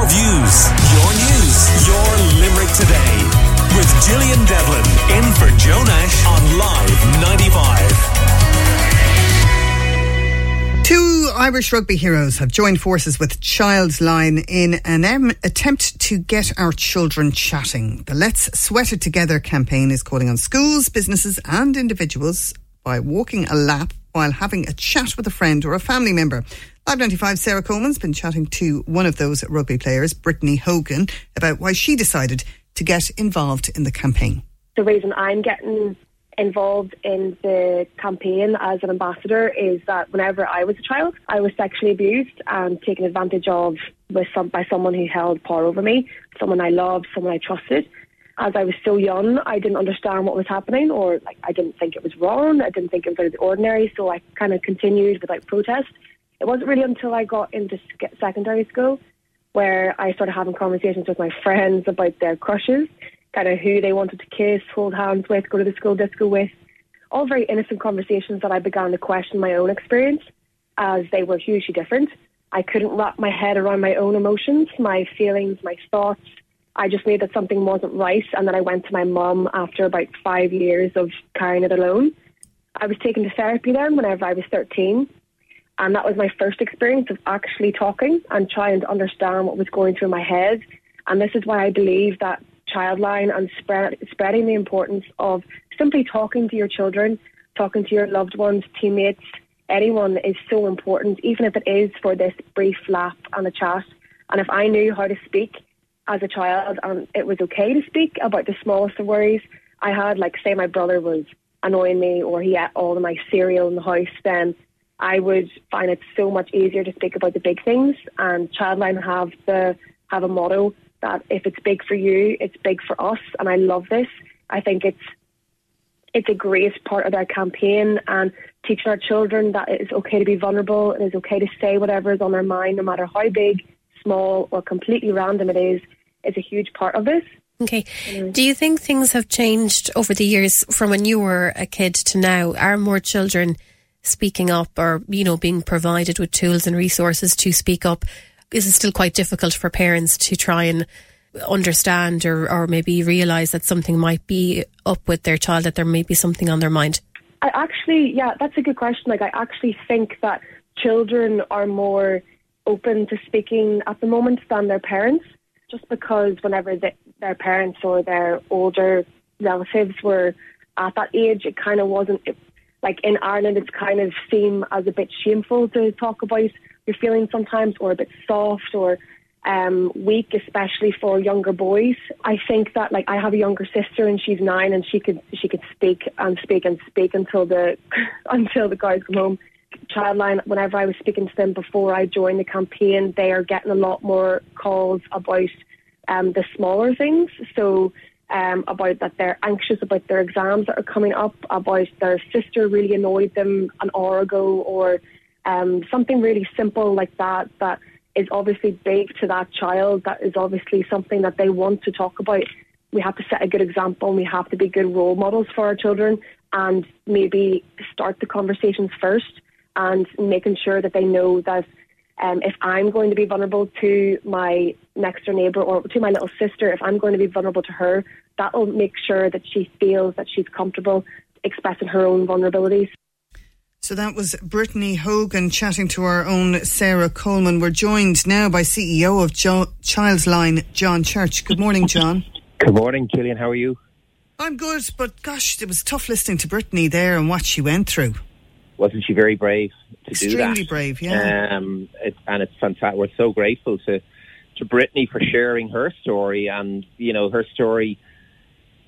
your views, your news, your Limerick today. With Gillian Devlin in for Joe Nash on Live 95. Two Irish rugby heroes have joined forces with Child's Line in an em- attempt to get our children chatting. The Let's Sweat It Together campaign is calling on schools, businesses, and individuals by walking a lap while having a chat with a friend or a family member. Live 95 Sarah Coleman's been chatting to one of those rugby players, Brittany Hogan, about why she decided to get involved in the campaign. The reason I'm getting involved in the campaign as an ambassador is that whenever I was a child, I was sexually abused and taken advantage of some, by someone who held power over me, someone I loved, someone I trusted. As I was so young, I didn't understand what was happening, or like I didn't think it was wrong. I didn't think it was out of the ordinary, so I kind of continued without protest. It wasn't really until I got into secondary school where I started having conversations with my friends about their crushes, kind of who they wanted to kiss, hold hands with, go to the school disco with. All very innocent conversations that I began to question my own experience as they were hugely different. I couldn't wrap my head around my own emotions, my feelings, my thoughts. I just knew that something wasn't right, and then I went to my mum after about five years of carrying it alone. I was taken to therapy then whenever I was 13, and that was my first experience of actually talking and trying to understand what was going through my head. And this is why I believe that Childline and spread, spreading the importance of simply talking to your children, talking to your loved ones, teammates, anyone is so important, even if it is for this brief laugh and a chat. And if I knew how to speak as a child and it was okay to speak about the smallest of worries I had, like say my brother was annoying me or he ate all of my cereal in the house, then I would find it so much easier to speak about the big things. And Childline have the have a motto that if it's big for you, it's big for us. And I love this. I think it's it's a great part of their campaign and teaching our children that it is okay to be vulnerable. It is okay to say whatever is on their mind, no matter how big, small, or completely random it is. Is a huge part of this. Okay. Mm-hmm. Do you think things have changed over the years from when you were a kid to now? Are more children speaking up or, you know, being provided with tools and resources to speak up? Is it still quite difficult for parents to try and understand or, or maybe realise that something might be up with their child, that there may be something on their mind? I actually, yeah, that's a good question. Like, I actually think that children are more open to speaking at the moment than their parents, just because whenever they, their parents or their older relatives were at that age, it kind of wasn't, like in Ireland, it's kind of seen as a bit shameful to talk about your feelings sometimes, or a bit soft or um, weak, especially for younger boys. I think that like I have a younger sister and she's nine and she could she could speak and speak and speak until the until the guys come home. Childline, whenever I was speaking to them before I joined the campaign, they are getting a lot more calls about um, the smaller things. So um, about that they're anxious about their exams that are coming up, about their sister really annoyed them an hour ago, or um, something really simple like that that is obviously big to that child. That is obviously something that they want to talk about. We have to set a good example and we have to be good role models for our children and maybe start the conversations first and making sure that they know that um, if I'm going to be vulnerable to my next door neighbour or to my little sister, if I'm going to be vulnerable to her, that will make sure that she feels that she's comfortable expressing her own vulnerabilities. So that was Brittany Hogan chatting to our own Sarah Coleman. We're joined now by CEO of jo- Childline, John Church. Good morning, John. Good morning, Gillian. How are you? I'm good, but gosh, it was tough listening to Brittany there and what she went through. Wasn't she very brave to Extremely do that? Extremely brave, yeah. Um, it, and it's fantastic. We're so grateful to to Brittany for sharing her story, and you know her story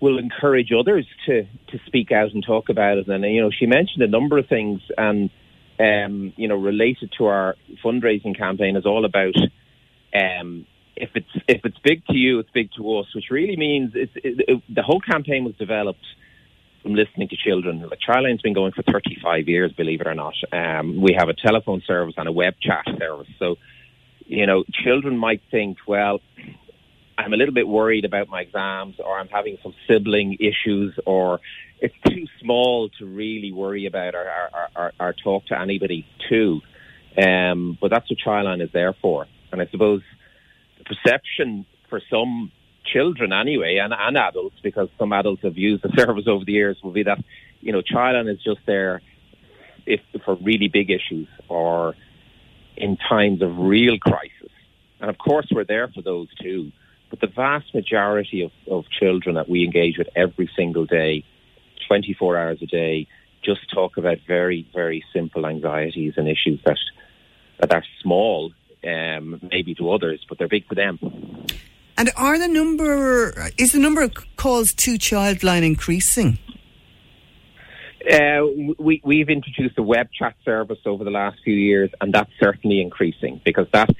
will encourage others to to speak out and talk about it. And you know, she mentioned a number of things, and um, you know, related to our fundraising campaign is all about um, if it's if it's big to you, it's big to us, which really means it's, it, it, the whole campaign was developed from listening to children. Like Childline's been going for 35 years, believe it or not. Um, we have a telephone service and a web chat service, so you know, children might think, well, I'm a little bit worried about my exams or I'm having some sibling issues or it's too small to really worry about or, or, or, or talk to anybody too. Um, but that's what Childline is there for. And I suppose the perception for some children anyway, and, and adults, because some adults have used the service over the years, will be that you know Childline is just there if for really big issues or in times of real crisis. And of course, we're there for those too. But the vast majority of, of children that we engage with every single day, 24 hours a day, just talk about very, very simple anxieties and issues that that are small, um, maybe to others, but they're big to them. And are the number is the number of calls to Childline increasing? Uh, we, we've introduced a web chat service over the last few years, and that's certainly increasing because that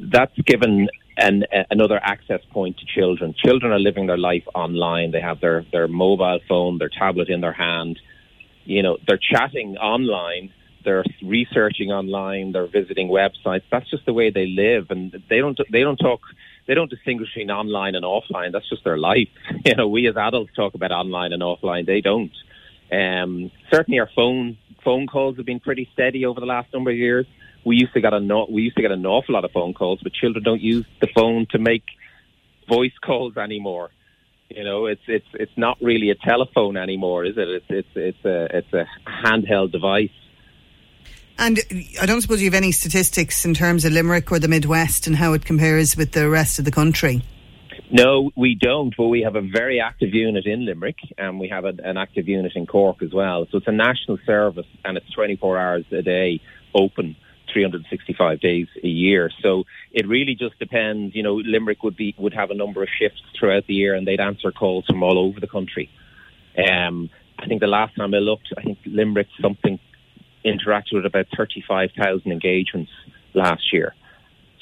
that's given an, another access point to children. Children are living their life online. They have their, their mobile phone, their tablet in their hand. You know, they're chatting online. They're researching online. They're visiting websites. That's just the way they live, and they don't they don't talk they don't distinguish between online and offline. That's just their life. You know, we as adults talk about online and offline. They don't. Um, certainly, our phone phone calls have been pretty steady over the last number of years. We used to get a we used to get an awful lot of phone calls, but children don't use the phone to make voice calls anymore. You know, it's it's it's not really a telephone anymore, is it? It's it's it's a it's a handheld device. And I don't suppose you have any statistics in terms of Limerick or the Midwest and how it compares with the rest of the country. No, we don't, but we have a very active unit in Limerick and we have a, an active unit in Cork as well. So it's a national service and it's 24 hours a day open. 365 days a year. So it really just depends. You know, Limerick would be would have a number of shifts throughout the year, and they'd answer calls from all over the country. Um, I think the last time I looked, I think Limerick something interacted with about 35,000 engagements last year.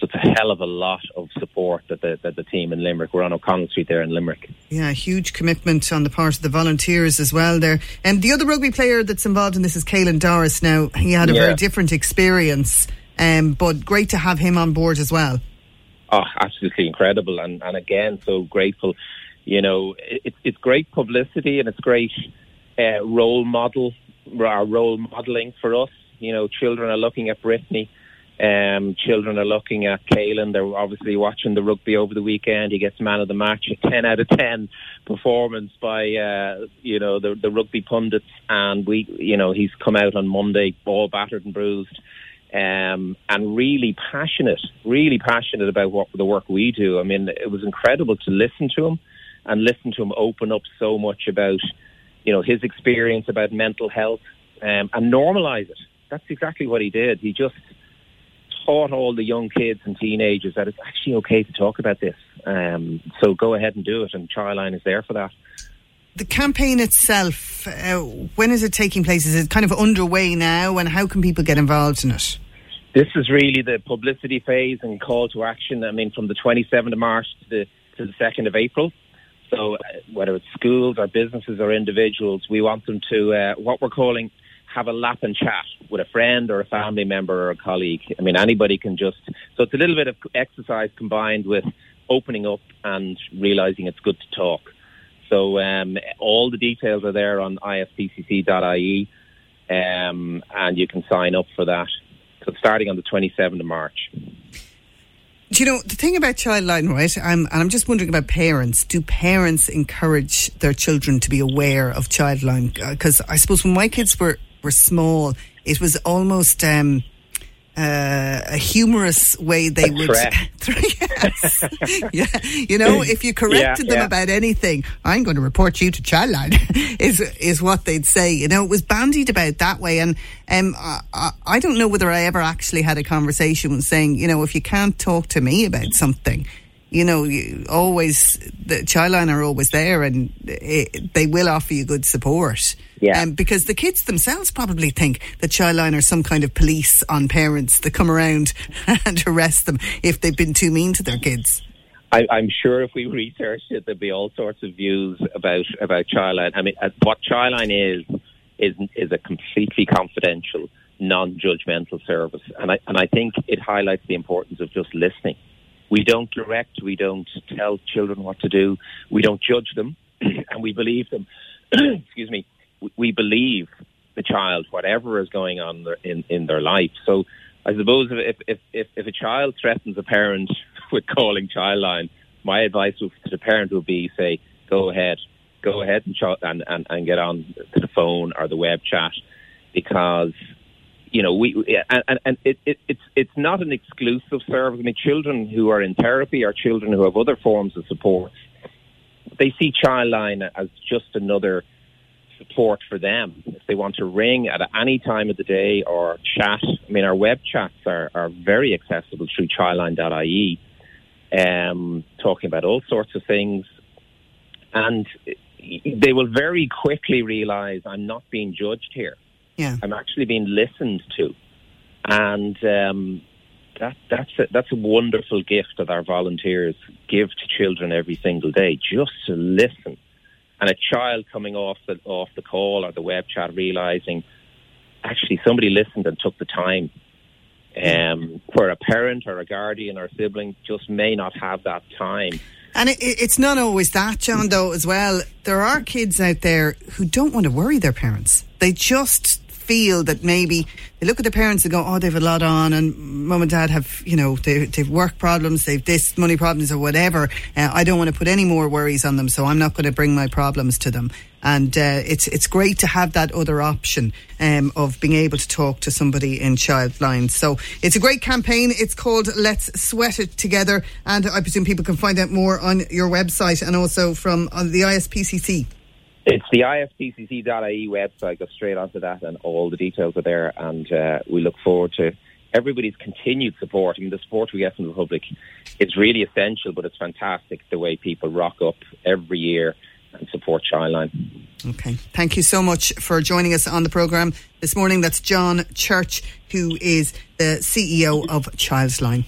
So it's a hell of a lot of support that the, that the team in Limerick, we're on O'Connell Street there in Limerick. Yeah, huge commitment on the part of the volunteers as well there. And the other rugby player that's involved in this is Caelan Doris. Now, he had a yeah. very different experience, um, but great to have him on board as well. Oh, absolutely incredible. And, and again, so grateful. You know, it, it's great publicity and it's great uh, role model, role modelling for us. You know, children are looking at Brittany um, children are looking at Caelan. They're obviously watching the rugby over the weekend. He gets man of the match, a 10 out of 10 performance by, uh, you know, the, the rugby pundits. And we, you know, he's come out on Monday all battered and bruised. Um, and really passionate, really passionate about what the work we do. I mean, it was incredible to listen to him and listen to him open up so much about, you know, his experience about mental health um, and normalize it. That's exactly what he did. He just taught all the young kids and teenagers that it's actually okay to talk about this. Um, so go ahead and do it, and Childline is there for that. The campaign itself, uh, when is it taking place? Is it kind of underway now, and how can people get involved in it? This is really the publicity phase and call to action. I mean, from the 27th of March to the, to the 2nd of April. So, uh, whether it's schools or businesses or individuals, we want them to, uh, what we're calling have a lap and chat with a friend or a family member or a colleague. I mean, anybody can just. So it's a little bit of exercise combined with opening up and realizing it's good to talk. So um, all the details are there on ispcc.ie, um, and you can sign up for that. So starting on the 27th of March. Do you know the thing about Childline, right? I'm, and I'm just wondering about parents. Do parents encourage their children to be aware of Childline? Because I suppose when my kids were were small, it was almost um, uh, a humorous way they a would. yes. yeah, you know, if you corrected yeah, them yeah. about anything, I'm going to report you to Childline. is is what they'd say. You know, it was bandied about that way, and um, I, I don't know whether I ever actually had a conversation with saying, you know, if you can't talk to me about something, you know, you always the Childline are always there, and it, they will offer you good support. Yeah. Um, because the kids themselves probably think that Childline are some kind of police on parents that come around and arrest them if they've been too mean to their kids. I, am sure if we researched it, there'd be all sorts of views about about Childline. I mean, uh, what Childline is is is a completely confidential, non-judgmental service, and I and I think it highlights the importance of just listening we don't direct, we don't tell children what to do, we don't judge them, and we believe them. Excuse me. We believe the child, whatever is going on in in their life. So, I suppose if if if, if a child threatens a parent with calling Childline, my advice to the parent would be say, go ahead, go ahead and, ch- and, and, and get on to the phone or the web chat because you know, we and, and it, it, it's it's not an exclusive service. I mean, children who are in therapy or children who have other forms of support, they see Childline as just another support for them. If they want to ring at any time of the day or chat, I mean, our web chats are, are very accessible through childline.ie, um, talking about all sorts of things. And they will very quickly realise I'm not being judged here. Yeah. I'm actually being listened to, and um, that that's a, that's a wonderful gift that our volunteers give to children every single day, just to listen. And a child coming off the off the call or the web chat realizing, actually, somebody listened and took the time. Um, where a parent or a guardian or a sibling just may not have that time. And it, it's not always that, John, though, as well. There are kids out there who don't want to worry their parents. They just feel that maybe they look at their parents and go, oh, they've a lot on, and mum and dad have, you know, they, they've work problems, they've this money problems or whatever. Uh, I don't want to put any more worries on them, so I'm not going to bring my problems to them. And uh, it's it's great to have that other option um, of being able to talk to somebody in Childline. So it's a great campaign. It's called Let's Sweat It Together, and I presume people can find out more on your website and also from on the ISPCC. It's the ispcc.ie website. Go straight onto that, and all the details are there. And uh, we look forward to everybody's continued support. I mean, the support we get from the public is really essential, but it's fantastic the way people rock up every year and support Childline. Okay. Thank you so much for joining us on the programme this morning. That's John Church, who is the CEO of Childline.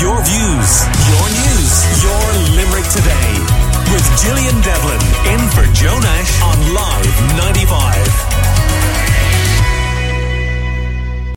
Your views, your news, your Limerick today with Gillian Devlin in for Joe Nash on Live 95.